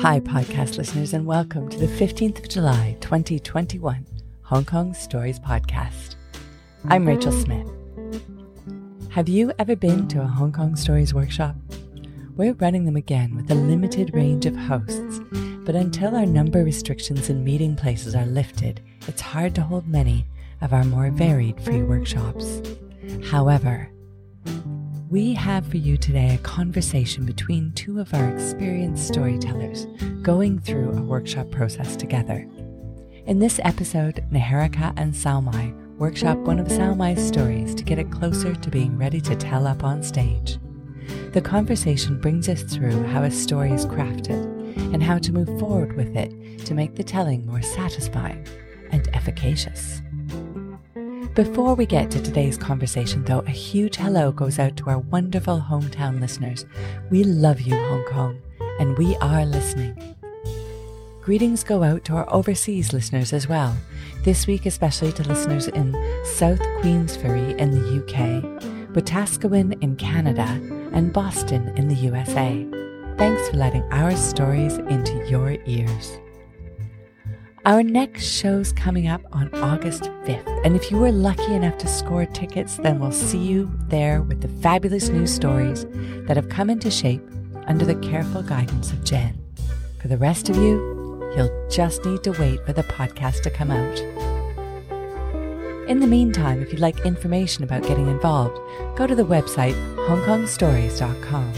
Hi, podcast listeners, and welcome to the 15th of July 2021 Hong Kong Stories Podcast. I'm Rachel Smith. Have you ever been to a Hong Kong Stories workshop? We're running them again with a limited range of hosts, but until our number restrictions and meeting places are lifted, it's hard to hold many of our more varied free workshops. However, we have for you today a conversation between two of our experienced storytellers going through a workshop process together. In this episode, Niharika and Salmai workshop one of Salmai's stories to get it closer to being ready to tell up on stage. The conversation brings us through how a story is crafted and how to move forward with it to make the telling more satisfying and efficacious. Before we get to today's conversation, though, a huge hello goes out to our wonderful hometown listeners. We love you, Hong Kong, and we are listening. Greetings go out to our overseas listeners as well, this week especially to listeners in South Queensferry in the UK, Wetaskiwin in Canada, and Boston in the USA. Thanks for letting our stories into your ears. Our next show's coming up on August 5th, and if you were lucky enough to score tickets, then we'll see you there with the fabulous new stories that have come into shape under the careful guidance of Jen. For the rest of you, you'll just need to wait for the podcast to come out. In the meantime, if you'd like information about getting involved, go to the website hongkongstories.com.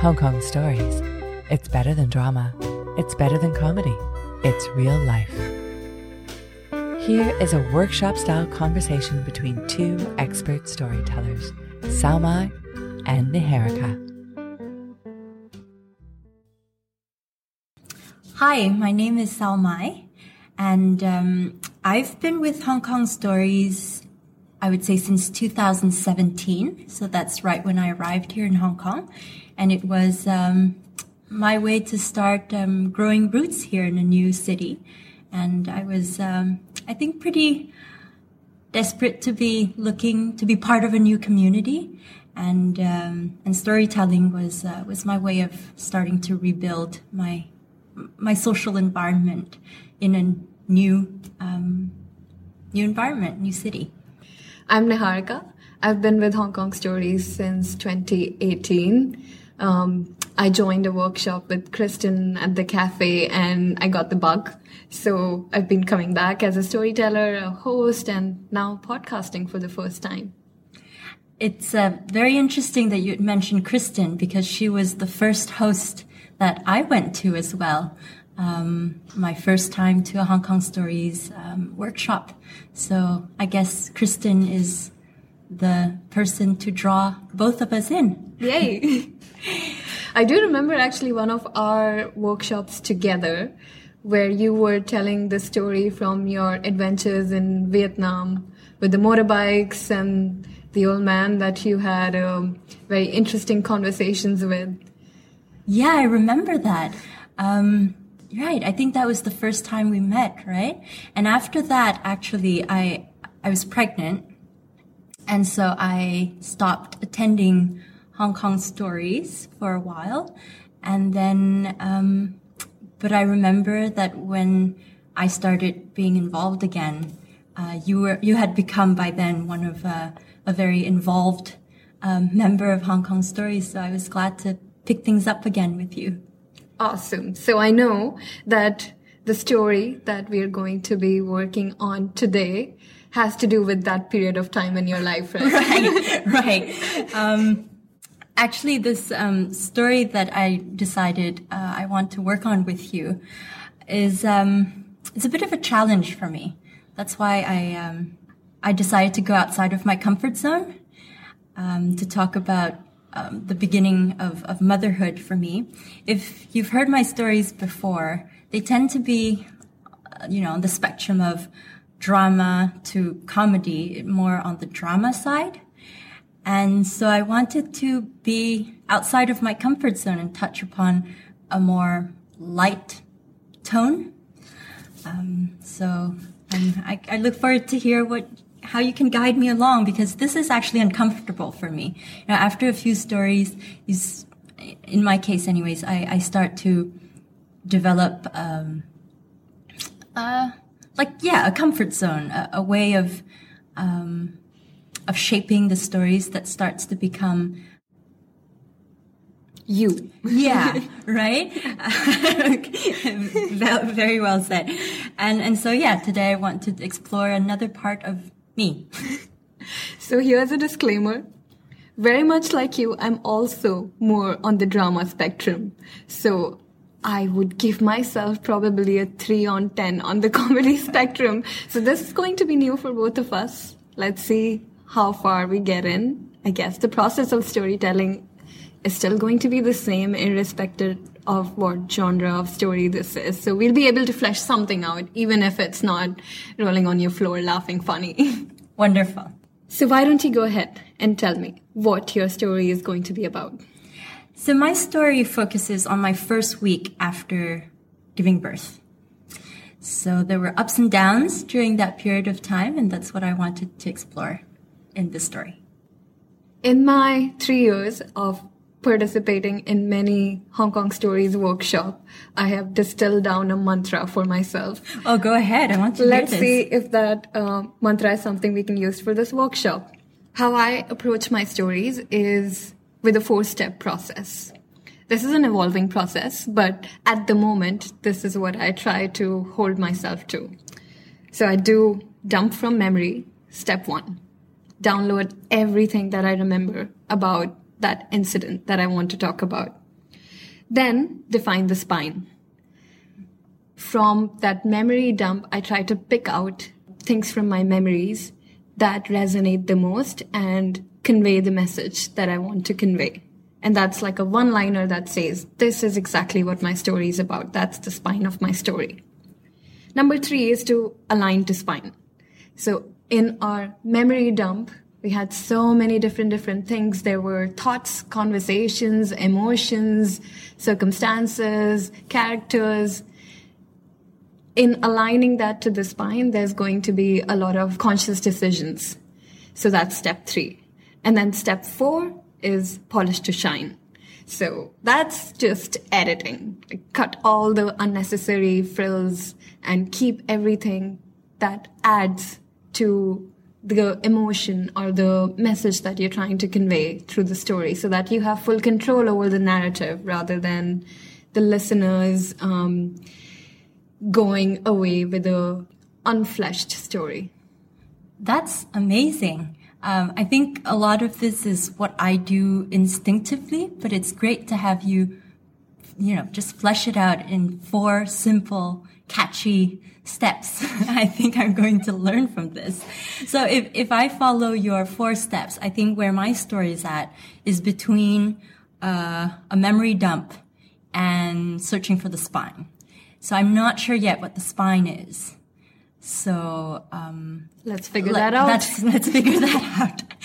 Hong Kong Stories. It's better than drama. It's better than comedy. It's real life. Here is a workshop style conversation between two expert storytellers, Salmai and Niharika. Hi, my name is Salmai, and um, I've been with Hong Kong Stories, I would say, since 2017. So that's right when I arrived here in Hong Kong. And it was um, my way to start um, growing roots here in a new city. And I was, um, I think, pretty desperate to be looking to be part of a new community, and um, and storytelling was uh, was my way of starting to rebuild my my social environment in a new um, new environment, new city. I'm Niharika. I've been with Hong Kong Stories since 2018. Um, I joined a workshop with Kristen at the cafe and I got the bug. So I've been coming back as a storyteller, a host, and now podcasting for the first time. It's uh, very interesting that you mentioned Kristen because she was the first host that I went to as well. Um, my first time to a Hong Kong Stories um, workshop. So I guess Kristen is the person to draw both of us in. Yay! I do remember actually one of our workshops together where you were telling the story from your adventures in Vietnam with the motorbikes and the old man that you had um, very interesting conversations with. Yeah, I remember that. Um, right. I think that was the first time we met, right? And after that, actually, I I was pregnant, and so I stopped attending Hong Kong stories for a while. And then, um, but I remember that when I started being involved again, uh, you were, you had become by then one of uh, a very involved um, member of Hong Kong stories. So I was glad to pick things up again with you. Awesome. So I know that the story that we're going to be working on today has to do with that period of time in your life, right? right, right. Um, actually, this um, story that I decided uh, I want to work on with you is um, it's a bit of a challenge for me. That's why I um, I decided to go outside of my comfort zone um, to talk about um, the beginning of, of motherhood for me. If you've heard my stories before, they tend to be, uh, you know, on the spectrum of drama to comedy, more on the drama side. And so I wanted to be outside of my comfort zone and touch upon a more light tone. Um, so um, I, I, look forward to hear what how you can guide me along because this is actually uncomfortable for me. You know, after a few stories, in my case, anyways, I, I start to develop, um, uh, like yeah, a comfort zone, a, a way of um, of shaping the stories that starts to become you. Yeah, right? Very well said. And, and so, yeah, today I want to explore another part of me. so here's a disclaimer. Very much like you, I'm also more on the drama spectrum. So I would give myself probably a 3 on 10 on the comedy spectrum. So this is going to be new for both of us. Let's see how far we get in. I guess the process of storytelling is still going to be the same irrespective of what genre of story this is. So we'll be able to flesh something out, even if it's not rolling on your floor laughing funny. Wonderful. So why don't you go ahead and tell me what your story is going to be about? So my story focuses on my first week after giving birth. So there were ups and downs during that period of time, and that's what I wanted to explore in this story. In my three years of participating in many Hong Kong Stories workshop, I have distilled down a mantra for myself. Oh, go ahead. I want to Let's see if that uh, mantra is something we can use for this workshop. How I approach my stories is with a four-step process. This is an evolving process, but at the moment, this is what I try to hold myself to. So I do dump from memory, step one. Download everything that I remember about that incident that I want to talk about. Then define the spine. From that memory dump, I try to pick out things from my memories that resonate the most and convey the message that I want to convey. And that's like a one liner that says, this is exactly what my story is about. That's the spine of my story. Number three is to align to spine. So in our memory dump, we had so many different different things. There were thoughts conversations emotions circumstances characters. In aligning that to the spine there's going to be a lot of conscious decisions. So that's step 3 and then step 4 is polish to shine. So that's just editing. Cut all the unnecessary frills and keep everything that adds to the emotion or the message that you're trying to convey through the story so that you have full control over the narrative rather than the listeners um, going away with a unfleshed story. That's amazing. Um, I think a lot of this is what I do instinctively, but it's great to have you, you know, just flesh it out in four simple, catchy steps I think I'm going to learn from this. So if, if I follow your four steps, I think where my story is at is between uh, a memory dump and searching for the spine. So I'm not sure yet what the spine is. So um, let's figure let, that out. Let's, let's figure that out.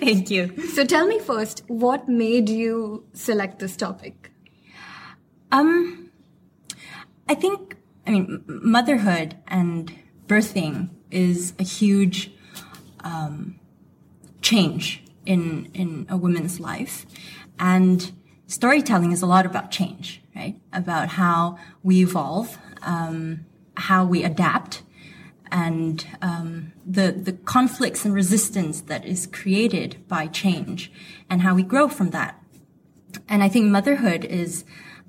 Thank you. So tell me first, what made you select this topic? Um, I think I mean, motherhood and birthing is a huge um, change in in a woman's life, and storytelling is a lot about change, right? About how we evolve, um, how we adapt, and um, the the conflicts and resistance that is created by change, and how we grow from that. And I think motherhood is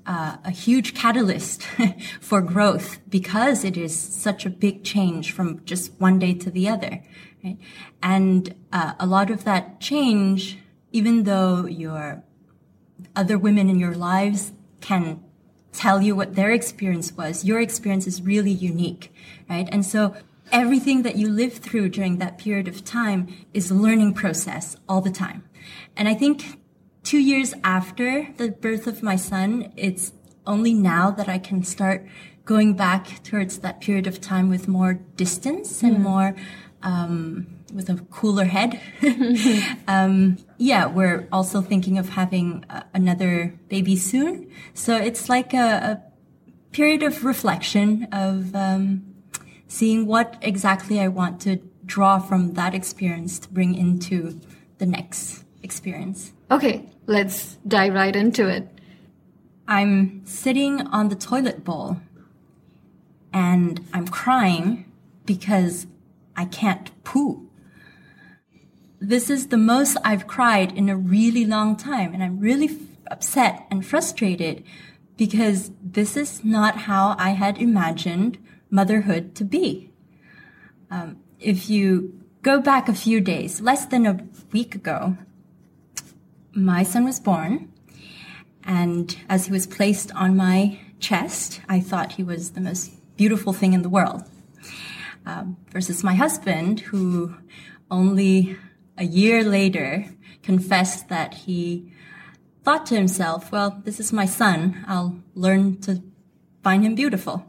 uh, a huge catalyst for growth because it is such a big change from just one day to the other. Right? And uh, a lot of that change, even though your other women in your lives can tell you what their experience was, your experience is really unique, right? And so everything that you live through during that period of time is a learning process all the time. And I think two years after the birth of my son, it's only now that I can start going back towards that period of time with more distance and hmm. more um, with a cooler head. um, yeah, we're also thinking of having uh, another baby soon. So it's like a, a period of reflection of um, seeing what exactly I want to draw from that experience to bring into the next experience. Okay, let's dive right into it. I'm sitting on the toilet bowl and I'm crying because I can't poo. This is the most I've cried in a really long time, and I'm really f- upset and frustrated because this is not how I had imagined motherhood to be. Um, if you go back a few days, less than a week ago, my son was born, and as he was placed on my chest, I thought he was the most beautiful thing in the world. Um, versus my husband, who only a year later confessed that he thought to himself, well, this is my son. I'll learn to find him beautiful.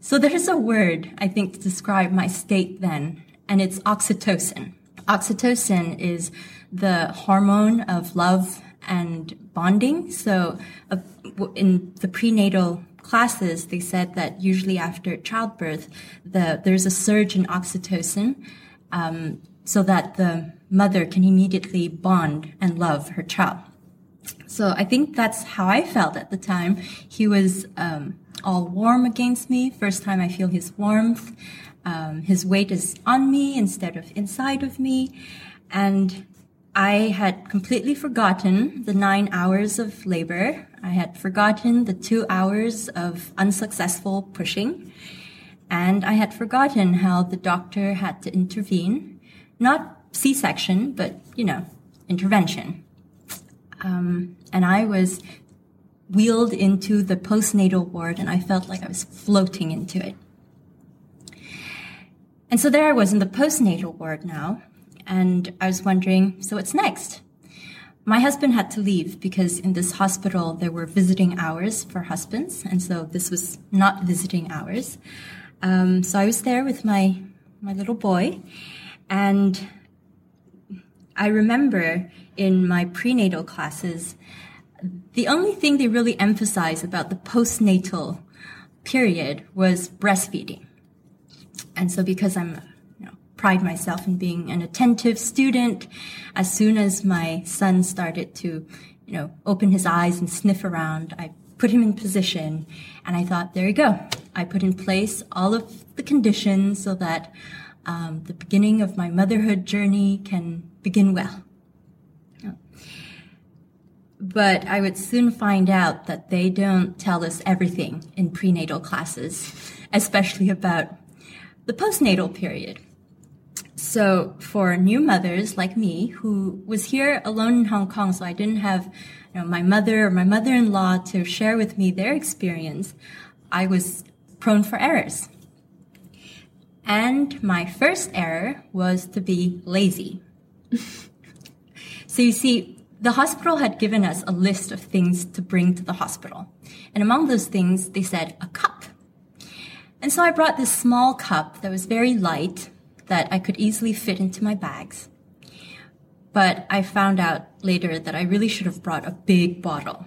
So there's a word, I think, to describe my state then, and it's oxytocin. Oxytocin is the hormone of love and bonding. So uh, in the prenatal classes, they said that usually after childbirth, the, there's a surge in oxytocin um, so that the mother can immediately bond and love her child. So I think that's how I felt at the time. He was um, all warm against me. First time I feel his warmth. Um, his weight is on me instead of inside of me. And I had completely forgotten the nine hours of labor. I had forgotten the two hours of unsuccessful pushing. And I had forgotten how the doctor had to intervene. Not C-section, but, you know, intervention. Um, and I was wheeled into the postnatal ward and I felt like I was floating into it. And so there I was in the postnatal ward now and I was wondering, so what's next? My husband had to leave because in this hospital there were visiting hours for husbands, and so this was not visiting hours. Um, so I was there with my my little boy, and I remember in my prenatal classes, the only thing they really emphasized about the postnatal period was breastfeeding. And so because I'm pride myself in being an attentive student. As soon as my son started to, you know, open his eyes and sniff around, I put him in position and I thought, there you go. I put in place all of the conditions so that um, the beginning of my motherhood journey can begin well. But I would soon find out that they don't tell us everything in prenatal classes, especially about the postnatal period. So for new mothers like me, who was here alone in Hong Kong, so I didn't have you know, my mother or my mother-in-law to share with me their experience, I was prone for errors. And my first error was to be lazy. so you see, the hospital had given us a list of things to bring to the hospital. And among those things, they said a cup. And so I brought this small cup that was very light that I could easily fit into my bags. But I found out later that I really should have brought a big bottle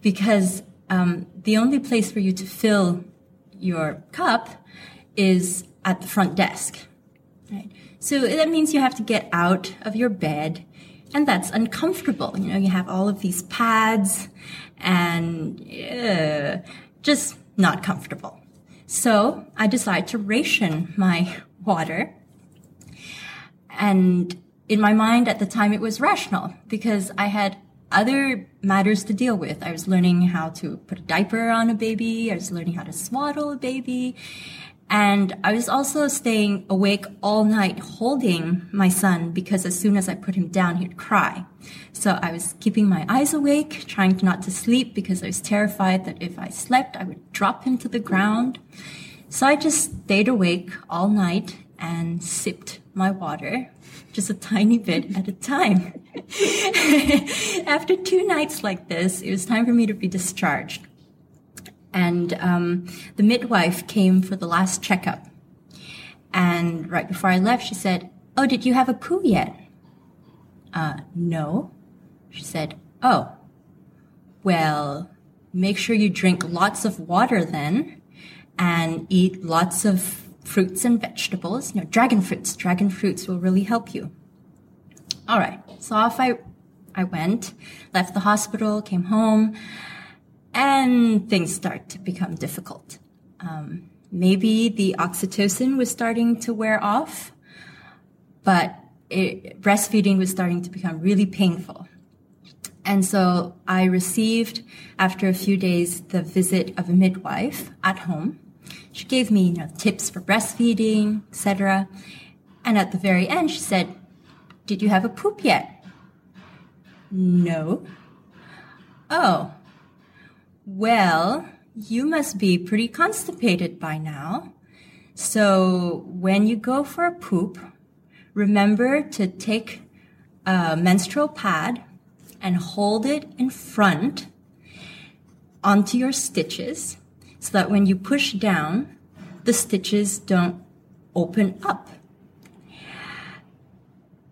because um, the only place for you to fill your cup is at the front desk. Right? So that means you have to get out of your bed and that's uncomfortable. You know, you have all of these pads and uh, just not comfortable. So I decided to ration my water and in my mind at the time, it was rational because I had other matters to deal with. I was learning how to put a diaper on a baby. I was learning how to swaddle a baby. And I was also staying awake all night holding my son because as soon as I put him down, he'd cry. So I was keeping my eyes awake, trying not to sleep because I was terrified that if I slept, I would drop him to the ground. So I just stayed awake all night and sipped my water, just a tiny bit at a time. After two nights like this, it was time for me to be discharged. And um, the midwife came for the last checkup. And right before I left, she said, Oh, did you have a poo yet? Uh, no. She said, Oh, well, make sure you drink lots of water then and eat lots of fruits and vegetables. You know, dragon fruits. Dragon fruits will really help you. All right. So off I, I went, left the hospital, came home. and things start to become difficult. Um, maybe the oxytocin was starting to wear off, but it, breastfeeding was starting to become really painful. And so I received, after a few days, the visit of a midwife at home. She gave me you know, tips for breastfeeding, etc. And at the very end, she said, Did you have a poop yet? No. Oh. Well, you must be pretty constipated by now. So when you go for a poop, remember to take a menstrual pad and hold it in front onto your stitches so that when you push down, the stitches don't open up.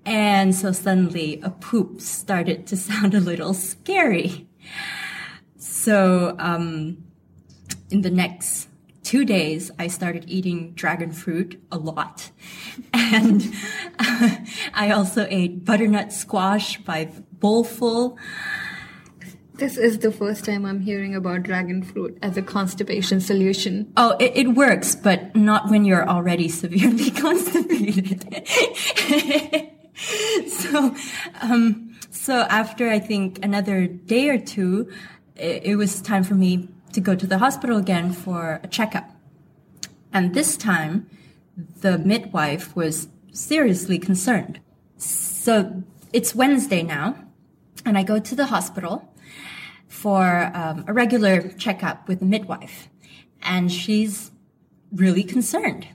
And so suddenly a poop started to sound a little scary. So, um, in the next two days, I started eating dragon fruit a lot. And I also ate butternut squash by bowlful. This is the first time I'm hearing about dragon fruit as a constipation solution. Oh, it, it works, but not when you're already severely constipated. so, um, so after I think another day or two, it, it was time for me to go to the hospital again for a checkup. And this time, the midwife was seriously concerned. So it's Wednesday now, and I go to the hospital for um, a regular checkup with the midwife. And she's really concerned.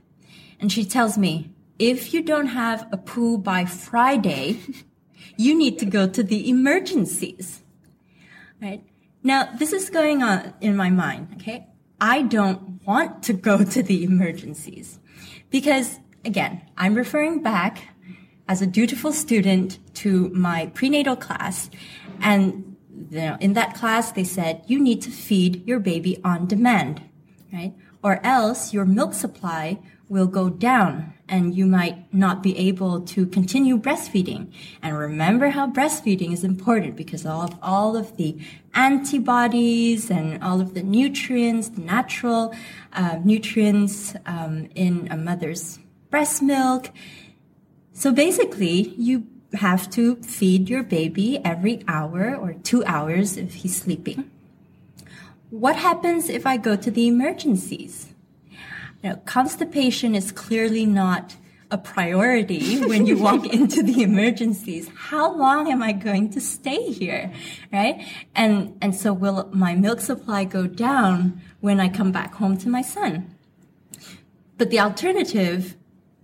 And she tells me, if you don't have a poo by Friday, you need to go to the emergencies. Right? Now, this is going on in my mind, okay? I don't want to go to the emergencies because, again, I'm referring back as a dutiful student to my prenatal class and you know, in that class they said you need to feed your baby on demand, right? Or else your milk supply will go down and you might not be able to continue breastfeeding. And remember how breastfeeding is important because of all of the antibodies and all of the nutrients, the natural uh, nutrients um, in a mother's breast milk. So basically, you have to feed your baby every hour or two hours if he's sleeping. What happens if I go to the emergencies? Now, constipation is clearly not a priority when you walk into the emergencies. How long am I going to stay here? Right? And, and so will my milk supply go down when I come back home to my son? But the alternative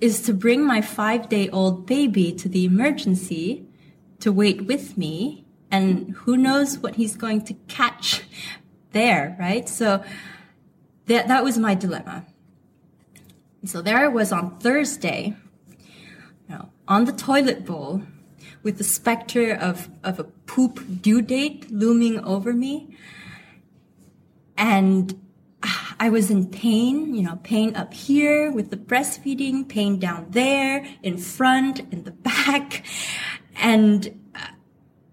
is to bring my five day old baby to the emergency to wait with me. And who knows what he's going to catch there, right? So that, that was my dilemma. So there I was on Thursday, you know, on the toilet bowl with the specter of, of a poop due date looming over me. And I was in pain, you know, pain up here with the breastfeeding, pain down there, in front, in the back. And uh,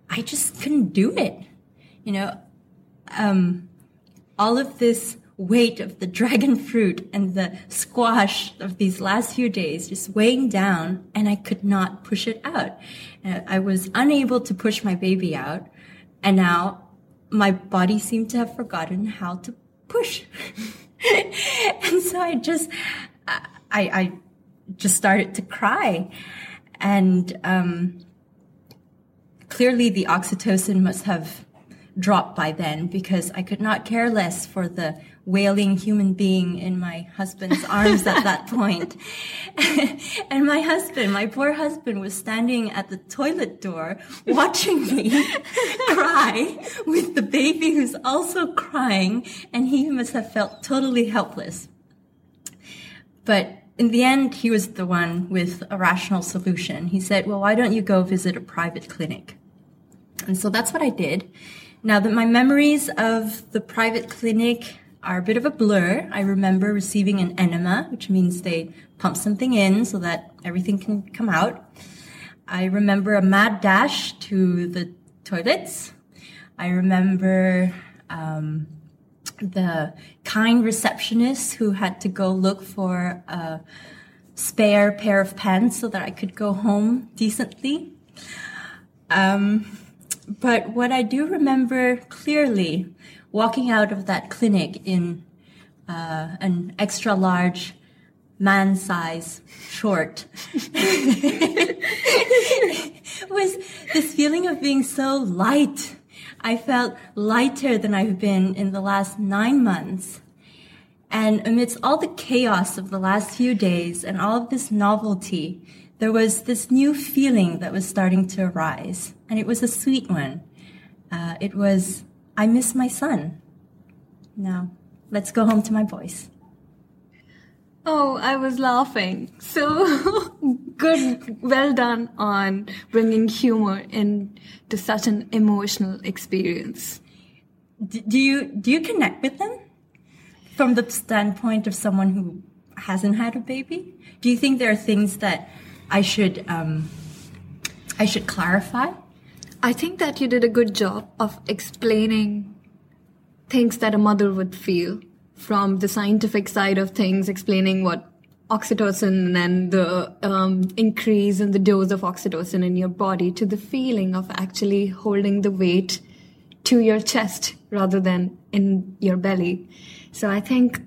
I just couldn't do it. You know, um, all of this weight of the dragon fruit and the squash of these last few days just weighing down and I could not push it out. And I was unable to push my baby out. And now my body seemed to have forgotten how to push. and so I just, I, I just started to cry. And, um, clearly the oxytocin must have dropped by then because I could not care less for the wailing human being in my husband's arms at that point. and my husband, my poor husband was standing at the toilet door watching me cry with the baby who's also crying and he must have felt totally helpless. But in the end, he was the one with a rational solution. He said, well, why don't you go visit a private clinic? And so that's what I did. Now that my memories of the private clinic are a bit of a blur. I remember receiving an enema, which means they pump something in so that everything can come out. I remember a mad dash to the toilets. I remember um, the kind receptionist who had to go look for a spare pair of pants so that I could go home decently. Um, but what I do remember clearly walking out of that clinic in uh, an extra large man size short was this feeling of being so light. I felt lighter than I've been in the last nine months. And amidst all the chaos of the last few days and all of this novelty, there was this new feeling that was starting to arise. And it was a sweet one. Uh, it was, I miss my son. Now, let's go home to my boys. Oh, I was laughing. So good, well done on bringing humor into such an emotional experience. Do you do you connect with them from the standpoint of someone who hasn't had a baby? Do you think there are things that I should um, I should clarify? I think that you did a good job of explaining things that a mother would feel from the scientific side of things, explaining what oxytocin and the um, increase in the dose of oxytocin in your body to the feeling of actually holding the weight to your chest rather than in your belly. So I think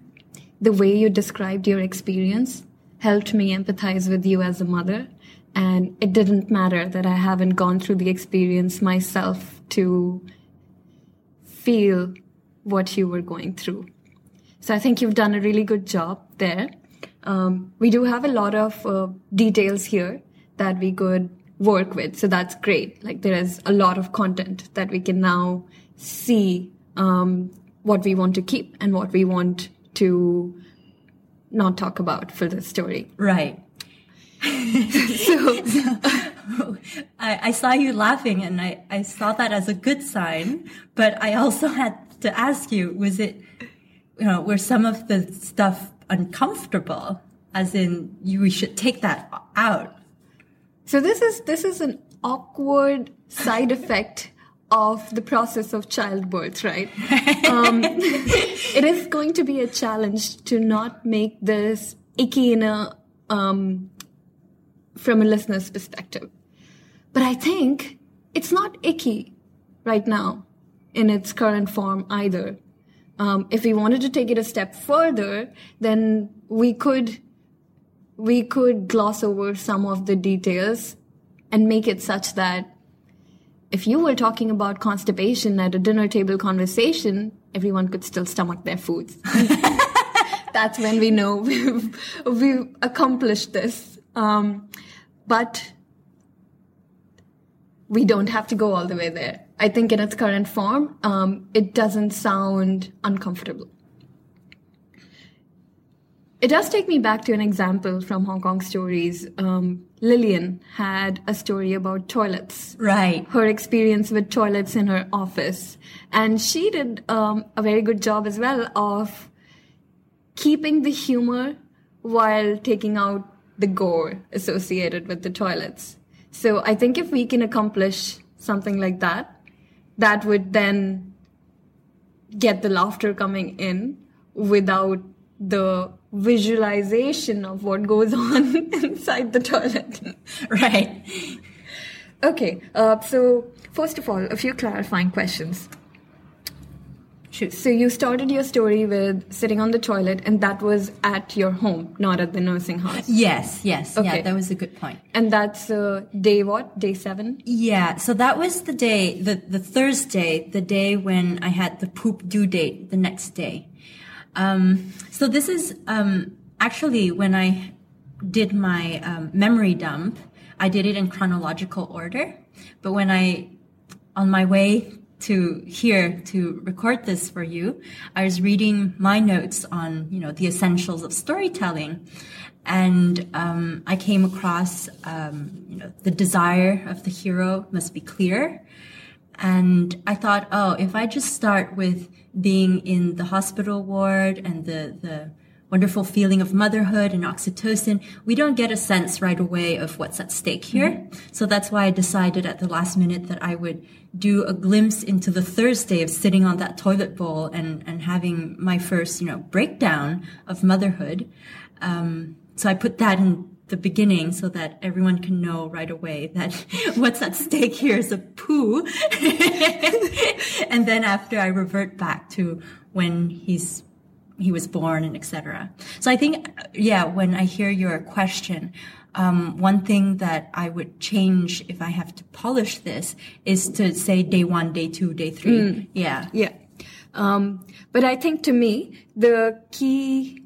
the way you described your experience helped me empathize with you as a mother. And it didn't matter that I haven't gone through the experience myself to feel what you were going through. So I think you've done a really good job there. Um, we do have a lot of uh, details here that we could work with. So that's great. Like there is a lot of content that we can now see um, what we want to keep and what we want to not talk about for the story. Right. so, I, I, saw you laughing and I, I saw that as a good sign, but I also had to ask you, was it, you know, were some of the stuff uncomfortable? As in, you, we should take that out. So this is, this is an awkward side effect of the process of childbirth, right? um, it is going to be a challenge to not make this icky in a, um, from a listener's perspective. But I think it's not icky right now in its current form either. Um, if we wanted to take it a step further, then we could we could gloss over some of the details and make it such that if you were talking about constipation at a dinner table conversation, everyone could still stomach their foods. That's when we know we've, we've accomplished this. Um, but we don't have to go all the way there. I think in its current form, um, it doesn't sound uncomfortable. It does take me back to an example from Hong Kong stories. Um, Lillian had a story about toilets. Right. Her experience with toilets in her office. And she did um, a very good job as well of keeping the humor while taking out the gore associated with the toilets. So I think if we can accomplish something like that, that would then get the laughter coming in without the visualization of what goes on inside the toilet. right. Okay, uh, so first of all, a few clarifying questions. So you started your story with sitting on the toilet, and that was at your home, not at the nursing house. Yes, yes, okay. yeah, that was a good point. And that's uh, day what? Day seven? Yeah, so that was the day, the the Thursday, the day when I had the poop due date, the next day. Um, so this is um, actually when I did my um, memory dump. I did it in chronological order, but when I on my way to here to record this for you, I was reading my notes on you know the essentials of storytelling, and um, I came across um, you know the desire of the hero must be clear, and I thought, oh, if I just start with being in the hospital ward and the the wonderful feeling of motherhood and oxytocin, we don't get a sense right away of what's at stake here. Mm-hmm. So that's why I decided at the last minute that I would do a glimpse into the Thursday of sitting on that toilet bowl and, and having my first, you know, breakdown of motherhood. Um, so I put that in the beginning so that everyone can know right away that what's at stake here is a poo. and then after I revert back to when he's he was born and etc. So I think, yeah, when I hear your question, um, one thing that I would change if I have to polish this is to say day one, day two, day three. Mm. Yeah. Yeah. Um, but I think to me, the key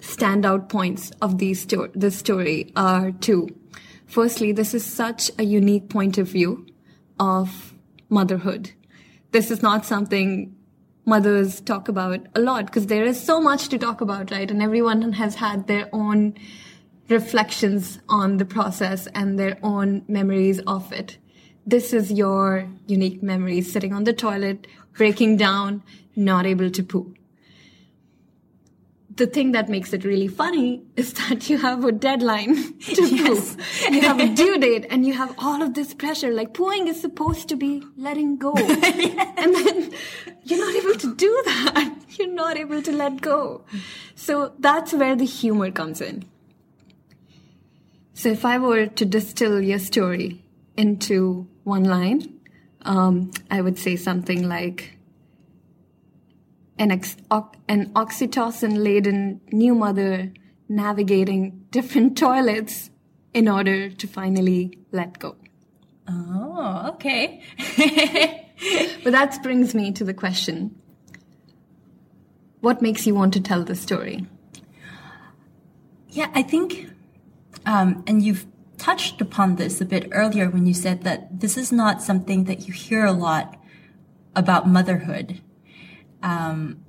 standout points of these sto- this story are two. Firstly, this is such a unique point of view of motherhood. This is not something mothers talk about a lot because there is so much to talk about, right? And everyone has had their own reflections on the process and their own memories of it. This is your unique memories sitting on the toilet, breaking down, not able to poo the thing that makes it really funny is that you have a deadline to yes. poo. You have a due date and you have all of this pressure. Like pooing is supposed to be letting go. yes. And then you're not able to do that. You're not able to let go. So that's where the humor comes in. So if I were to distill your story into one line, um, I would say something like, an, ex- an oxytocin laden new mother navigating different toilets in order to finally let go. Oh, okay. but that brings me to the question what makes you want to tell the story? Yeah, I think, um, and you've touched upon this a bit earlier when you said that this is not something that you hear a lot about motherhood um,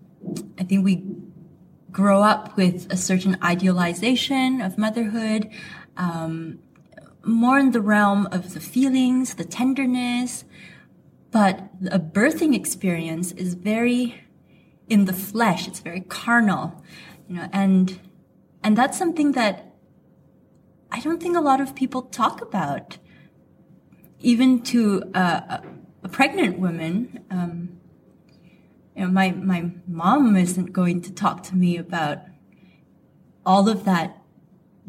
I think we grow up with a certain idealization of motherhood, um, more in the realm of the feelings, the tenderness, but a birthing experience is very in the flesh. It's very carnal, you know, and and that's something that I don't think a lot of people talk about, even to a, a pregnant woman. Um, you know, my, my mom isn't going to talk to me about all of that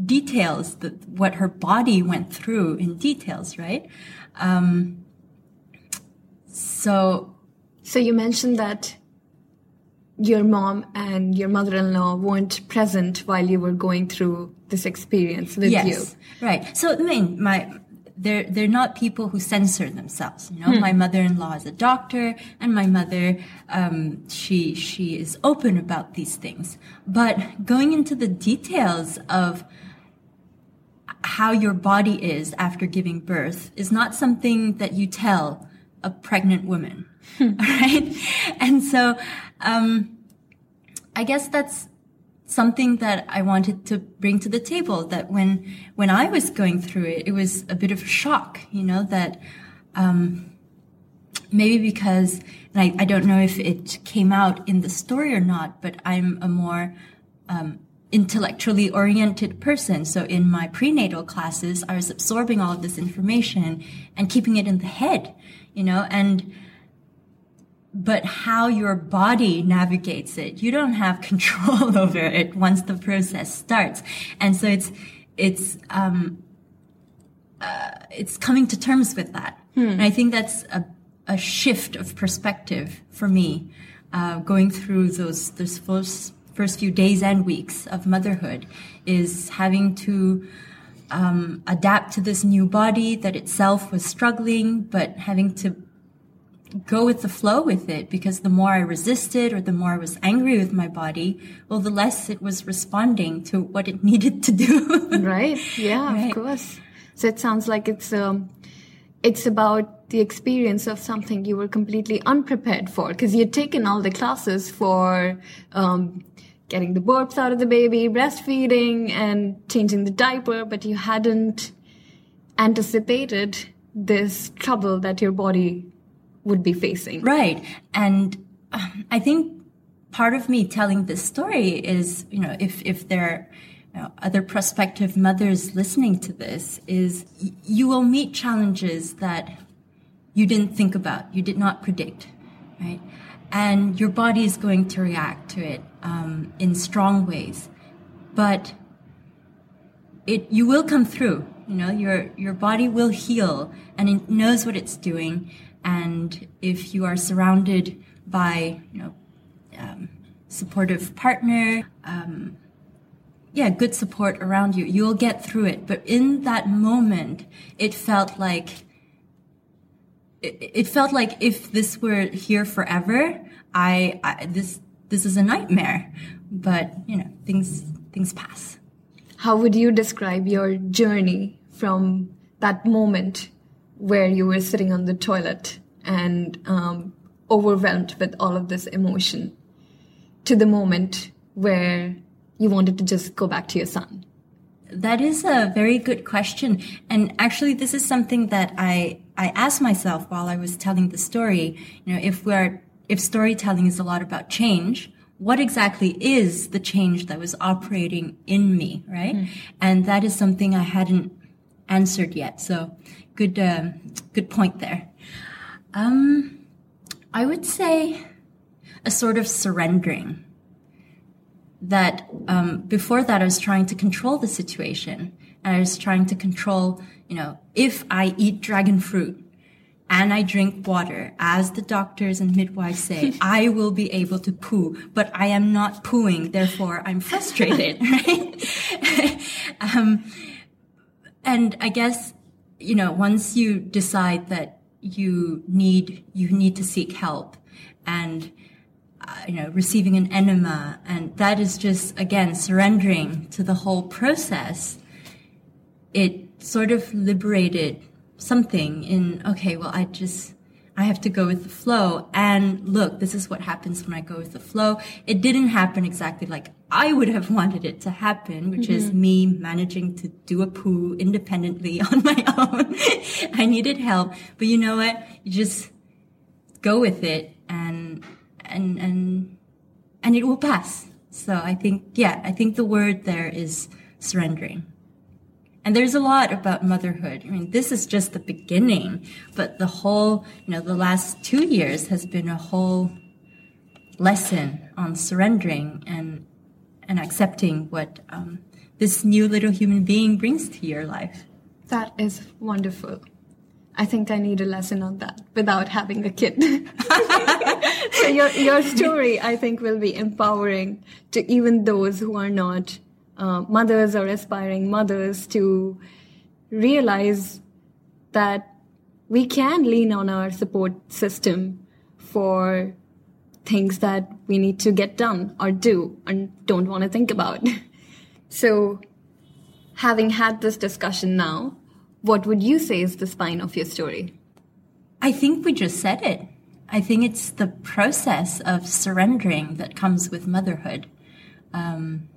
details that what her body went through in details, right? Um, so, so you mentioned that your mom and your mother-in-law weren't present while you were going through this experience with yes, you. Right. So I mean, my they're they're not people who censor themselves. You know, hmm. my mother-in-law is a doctor, and my mother, um, she she is open about these things. But going into the details of how your body is after giving birth is not something that you tell a pregnant woman, hmm. right? And so, um, I guess that's something that I wanted to bring to the table that when, when I was going through it, it was a bit of a shock, you know, that, um, maybe because, and I, I don't know if it came out in the story or not, but I'm a more, um, intellectually oriented person. So in my prenatal classes, I was absorbing all of this information and keeping it in the head, you know, and, but how your body navigates it. You don't have control over it once the process starts. And so it's, it's, um, uh, it's coming to terms with that. Hmm. And I think that's a, a shift of perspective for me, uh, going through those, those first, first few days and weeks of motherhood is having to, um, adapt to this new body that itself was struggling, but having to go with the flow with it because the more I resisted or the more I was angry with my body, well, the less it was responding to what it needed to do. right. Yeah, right. of course. So it sounds like it's, um, it's about the experience of something you were completely unprepared for because you'd taken all the classes for, um, getting the burps out of the baby, breastfeeding and changing the diaper, but you hadn't anticipated this trouble that your body would be facing. Right. And um, I think part of me telling this story is, you know, if, if there you know, other prospective mothers listening to this is y- you will meet challenges that you didn't think about, you did not predict, right? And your body is going to react to it um, in strong ways, but it you will come through. You know, your your body will heal, and it knows what it's doing. And if you are surrounded by, you know, um, supportive partner, um, yeah, good support around you, you'll get through it. But in that moment, it felt like it, it felt like if this were here forever, I, I this this is a nightmare. But you know, things things pass. How would you describe your journey from that moment where you were sitting on the toilet and um, overwhelmed with all of this emotion to the moment where you wanted to just go back to your son? That is a very good question. And actually, this is something that I, I asked myself while I was telling the story. You know, if we're, if storytelling is a lot about change, what exactly is the change that was operating in me, right? Mm. And that is something I hadn't answered yet. So good, uh, good point there. Um, I would say a sort of surrendering. That um, before that, I was trying to control the situation, and I was trying to control, you know, if I eat dragon fruit and I drink water, as the doctors and midwives say, I will be able to poo, but I am not pooing, therefore I'm frustrated, right? um, and I guess, you know, once you decide that you need you need to seek help and uh, you know receiving an enema and that is just again surrendering to the whole process it sort of liberated something in okay well i just I have to go with the flow. And look, this is what happens when I go with the flow. It didn't happen exactly like I would have wanted it to happen, which mm-hmm. is me managing to do a poo independently on my own. I needed help. But you know what? You just go with it and, and, and, and it will pass. So I think, yeah, I think the word there is surrendering. And there's a lot about motherhood. I mean, this is just the beginning, but the whole, you know, the last two years has been a whole lesson on surrendering and and accepting what um, this new little human being brings to your life. That is wonderful. I think I need a lesson on that without having a kid. so your your story, I think, will be empowering to even those who are not uh, mothers or aspiring mothers to realize that we can lean on our support system for things that we need to get done or do and don't want to think about. so, having had this discussion now, what would you say is the spine of your story? I think we just said it. I think it's the process of surrendering that comes with motherhood. Um,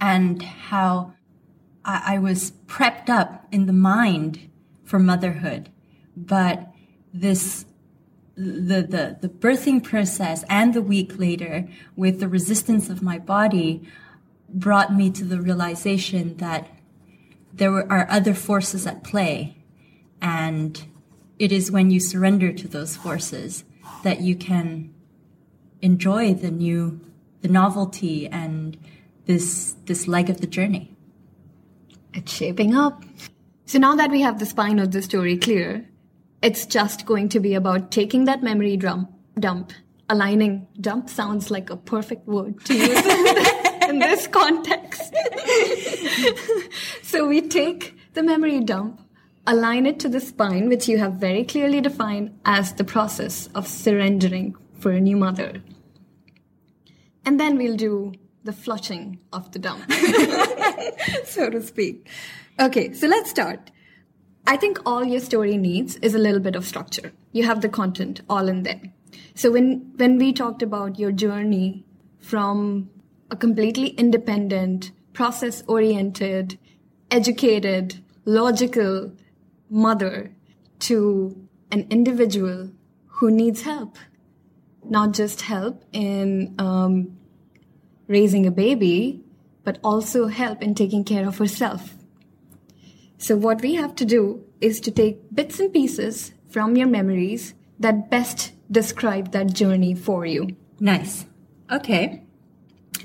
and how I, I was prepped up in the mind for motherhood. But this the, the, the birthing process and the week later with the resistance of my body brought me to the realization that there were, are other forces at play. And it is when you surrender to those forces that you can enjoy the new, the novelty and this this leg of the journey. It's shaping up. So now that we have the spine of the story clear, it's just going to be about taking that memory drum dump, aligning. Dump sounds like a perfect word to use in this context. so we take the memory dump, align it to the spine, which you have very clearly defined as the process of surrendering for a new mother. And then we'll do the flushing of the dump, so to speak. Okay, so let's start. I think all your story needs is a little bit of structure. You have the content all in there. So when when we talked about your journey from a completely independent, process oriented, educated, logical mother to an individual who needs help, not just help in um, raising a baby, but also help in taking care of herself. So, what we have to do is to take bits and pieces from your memories that best describe that journey for you. Nice. Okay.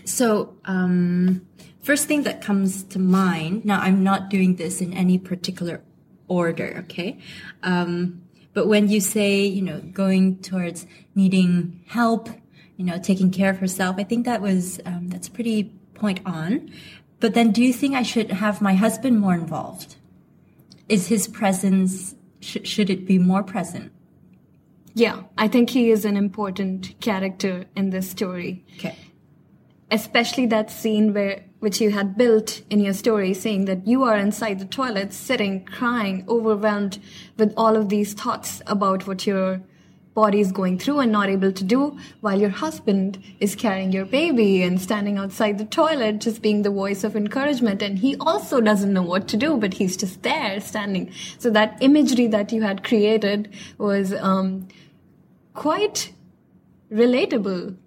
So, um, first thing that comes to mind, now I'm not doing this in any particular order, okay? Um, but when you say, you know, going towards needing help, you know, taking care of herself, I think that was, um, that's pretty point on. But then do you think I should have my husband more involved? Is his presence, sh- should it be more present? Yeah, I think he is an important character in this story. Okay. Especially that scene where which you had built in your story saying that you are inside the toilet sitting crying overwhelmed with all of these thoughts about what your body is going through and not able to do while your husband is carrying your baby and standing outside the toilet just being the voice of encouragement. And he also doesn't know what to do but he's just there standing. So that imagery that you had created was um, quite relatable.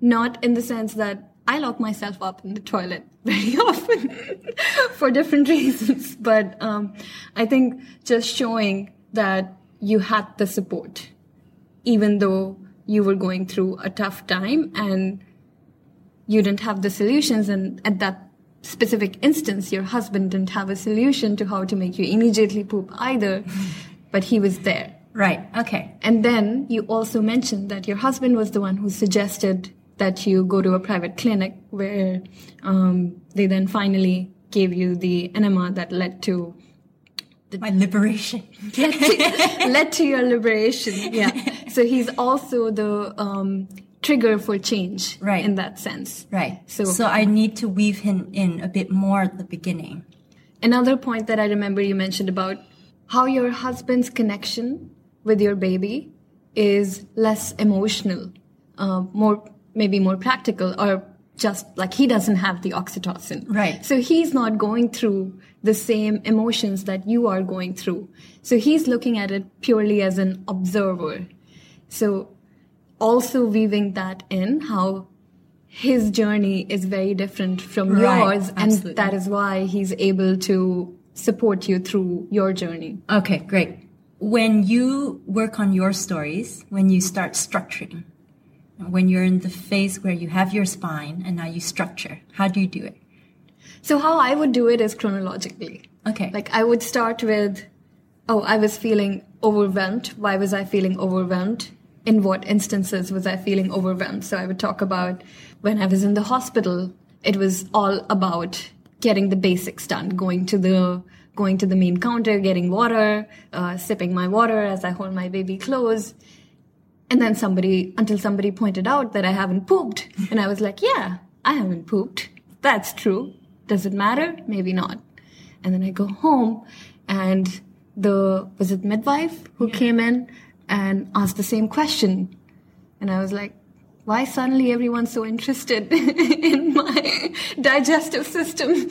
Not in the sense that I lock myself up in the toilet very often for different reasons. But um, I think just showing that you had the support, even though you were going through a tough time and you didn't have the solutions. And at that specific instance, your husband didn't have a solution to how to make you immediately poop either, but he was there. Right. Okay. And then you also mentioned that your husband was the one who suggested that you go to a private clinic where um, they then finally gave you the enema that led to my liberation. Led, to, led to your liberation yeah. So he's also the um, trigger for change right. in that sense. Right. So so i need to weave him in a bit more at the beginning. Another point that i remember you mentioned about how your husband's connection with your baby is less emotional uh, more maybe more practical or just like he doesn't have the oxytocin. Right. So he's not going through the same emotions that you are going through. So he's looking at it purely as an observer. So also weaving that in how his journey is very different from right. yours Absolutely. and that is why he's able to support you through your journey. Okay, great. When you work on your stories, when you start structuring, when you're in the phase where you have your spine and now you structure? How do you do it? So how I would do it is chronologically. Okay. Like I would start with, oh, I was feeling overwhelmed. Why was I feeling overwhelmed? In what instances was I feeling overwhelmed? So I would talk about when I was in the hospital. It was all about getting the basics done, going to the going to the main counter, getting water, uh, sipping my water as I hold my baby close. And then somebody, until somebody pointed out that I haven't pooped. And I was like, yeah, I haven't pooped. That's true. Does it matter? Maybe not. And then I go home and the, was it midwife who yeah. came in and asked the same question. And I was like, why suddenly everyone's so interested in my digestive system?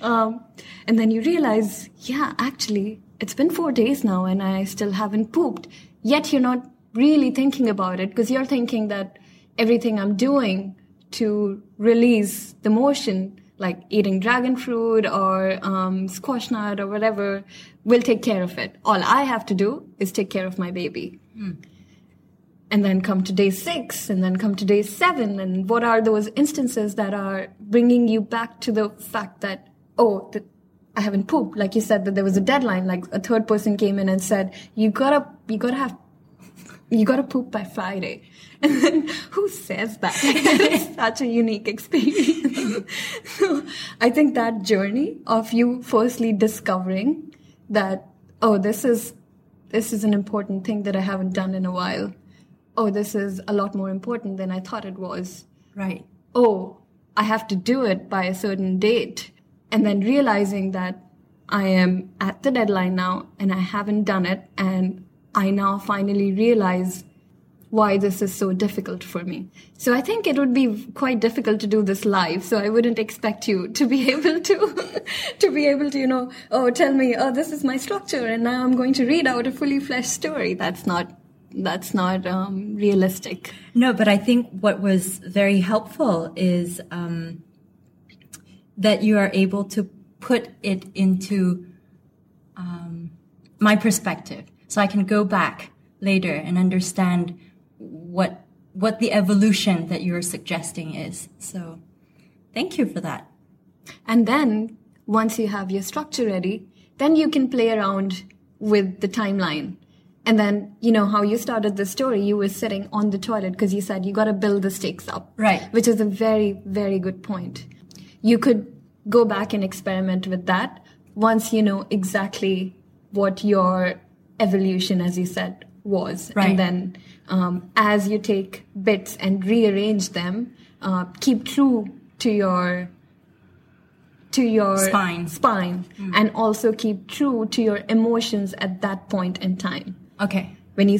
Um, and then you realize, yeah, actually, it's been four days now and I still haven't pooped. Yet you're not really thinking about it because you're thinking that everything I'm doing to release the motion, like eating dragon fruit or um, squash nut or whatever, will take care of it. All I have to do is take care of my baby. Mm. And then come to day six, and then come to day seven. And what are those instances that are bringing you back to the fact that, oh, the, I haven't pooped. Like you said, that there was a deadline. Like a third person came in and said, you gotta, you gotta have you got to poop by Friday. And then who says that? it's such a unique experience. so I think that journey of you firstly discovering that, oh, this is, this is an important thing that I haven't done in a while. Oh, this is a lot more important than I thought it was. Right. Oh, I have to do it by a certain date. And then realizing that I am at the deadline now and I haven't done it and I now finally realize why this is so difficult for me. So I think it would be quite difficult to do this live. So I wouldn't expect you to be able to, to be able to, you know, oh, tell me, oh, this is my structure and now I'm going to read out a fully fleshed story. That's not that's not um, realistic. No, but I think what was very helpful is um, that you are able to put it into um, my perspective, so I can go back later and understand what what the evolution that you're suggesting is. So, thank you for that. And then once you have your structure ready, then you can play around with the timeline. And then, you know, how you started the story, you were sitting on the toilet because you said you got to build the stakes up. Right. Which is a very, very good point. You could go back and experiment with that once you know exactly what your evolution, as you said, was. Right. And then um, as you take bits and rearrange them, uh, keep true to your to your Spine. spine and also keep true to your emotions at that point in time Okay. when you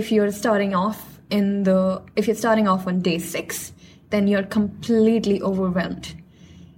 if you're starting off in the if you're starting off on day 6 then you're completely overwhelmed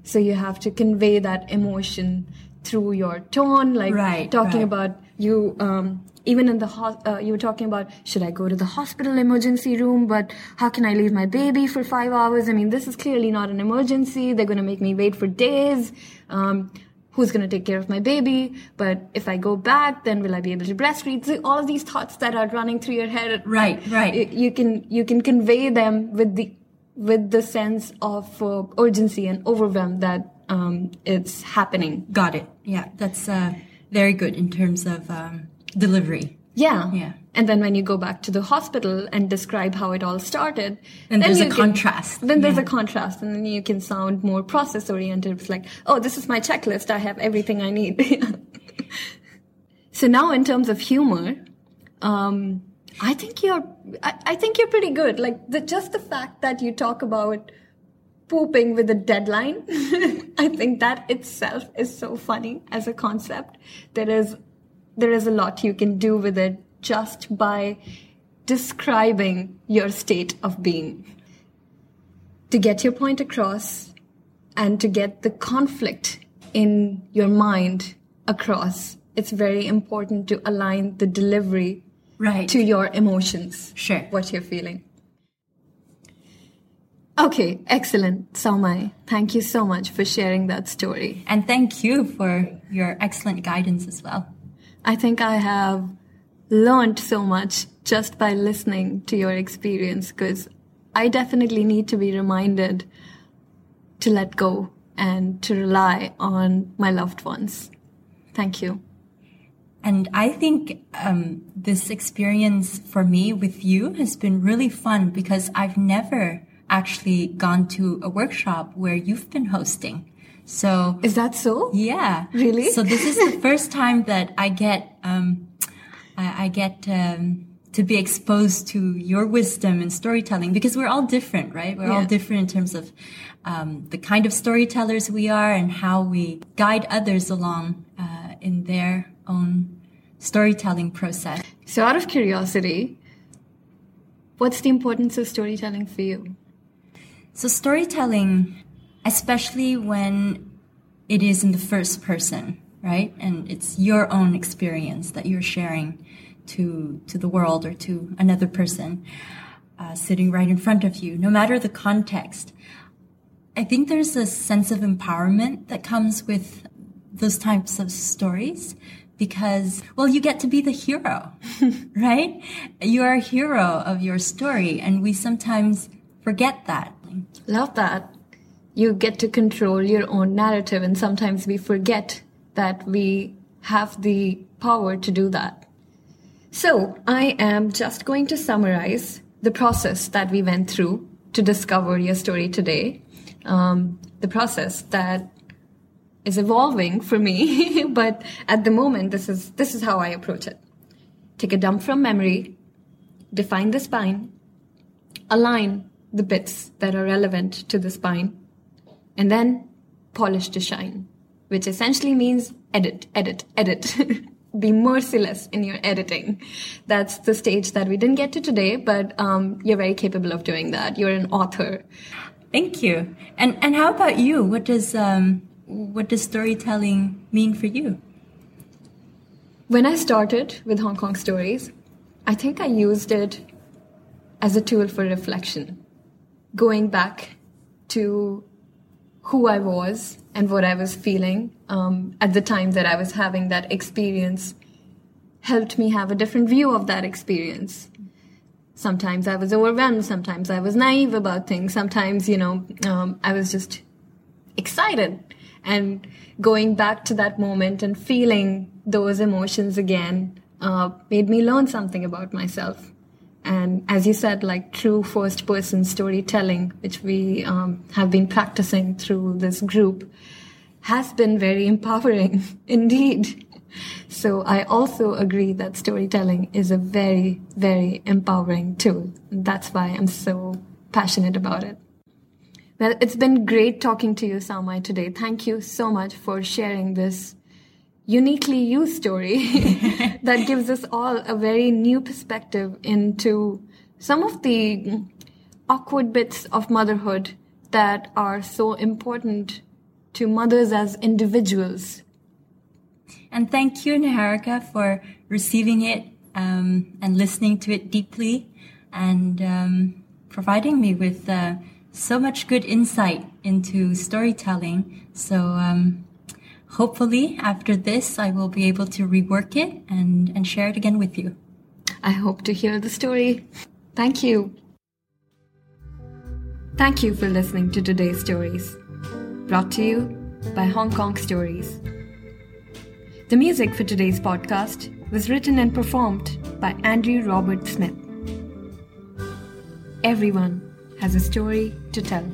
so you have to convey that emotion through your tone like Right, talking right. about you um, even in the ho- uh, you were talking about should i go to the hospital emergency room? But how can i leave my baby for five hours? I mean this is clearly not an emergency. They're going to make me wait for days. Um, who's going to take care of my baby? But if i go back then will i be able to breastfeed? So all of these thoughts that are running through your head. Right, right. you can you can convey them with the with the sense of uh, urgency and overwhelm that um, it's happening. Got it. Yeah, that's uh, very good in terms of um, delivery. Yeah. Yeah. And then when you go back to the hospital and describe how it all started, And then there's a can- contrast. Then there's a contrast, and then you can sound more process oriented. It's like, oh, this is my checklist. I have everything I need. so now, in terms of humor, um, I think you're, I, I think you're pretty good. Like the, just the fact that you talk about pooping with a deadline, I think that itself is so funny as a concept. There is, there is a lot you can do with it just by describing your state of being. To get your point across and to get the conflict in your mind across, it's very important to align the delivery Right. to your emotions. Sure. What you're feeling. Okay, excellent. Saumai, thank you so much for sharing that story. And thank you for your excellent guidance as well. I think I have learned so much just by listening to your experience because I definitely need to be reminded to let go and to rely on my loved ones. Thank you. And I think um, this experience for me with you has been really fun because I've never actually gone to a workshop where you've been hosting. So Is that so? yeah, Really? So this is the first time that I get um, I, I get um, to be exposed to your wisdom and storytelling because we're all different, right? We're all different in terms of um, the kind of storytellers we are and how we guide others along uh, in their own storytelling process. So, out of curiosity, what's the importance of storytelling for you? So storytelling, especially when it is in the first person, right? And it's your own experience that you're sharing to to the world or to another person uh, sitting right in front of you, no matter the context. I think there's a sense of empowerment that comes with those types of stories because, well, you get to be the hero, right? You are a hero of your story, and we sometimes forget that. Love that. You get to control your own narrative, and sometimes we forget that we have the power to do that. So, I am just going to summarize the process that we went through to discover your story today. Um, the process that is evolving for me, but at the moment, this is this is how I approach it. Take a dump from memory, define the spine, align the bits that are relevant to the spine, and then polish to shine, which essentially means edit, edit, edit. Be merciless in your editing. That's the stage that we didn't get to today, but um, you're very capable of doing that. You're an author. Thank you. And and how about you? What does um what does storytelling mean for you? When I started with Hong Kong Stories, I think I used it as a tool for reflection, going back to who I was and what I was feeling um, at the time that I was having that experience helped me have a different view of that experience. Sometimes I was overwhelmed, sometimes I was naive about things, sometimes, you know, um, I was just excited. And going back to that moment and feeling those emotions again uh, made me learn something about myself. And as you said, like true first person storytelling, which we um, have been practicing through this group, has been very empowering indeed. So I also agree that storytelling is a very, very empowering tool. That's why I'm so passionate about it. Well, it's been great talking to you, Samai, today. Thank you so much for sharing this uniquely you story that gives us all a very new perspective into some of the awkward bits of motherhood that are so important to mothers as individuals. And thank you, Niharika, for receiving it um, and listening to it deeply and um, providing me with uh, so much good insight into storytelling. So, um, hopefully after this, I will be able to rework it and, and share it again with you. I hope to hear the story. Thank you. Thank you for listening to today's stories, brought to you by Hong Kong Stories. The music for today's podcast was written and performed by Andrew Robert Smith. Everyone has a story to tell.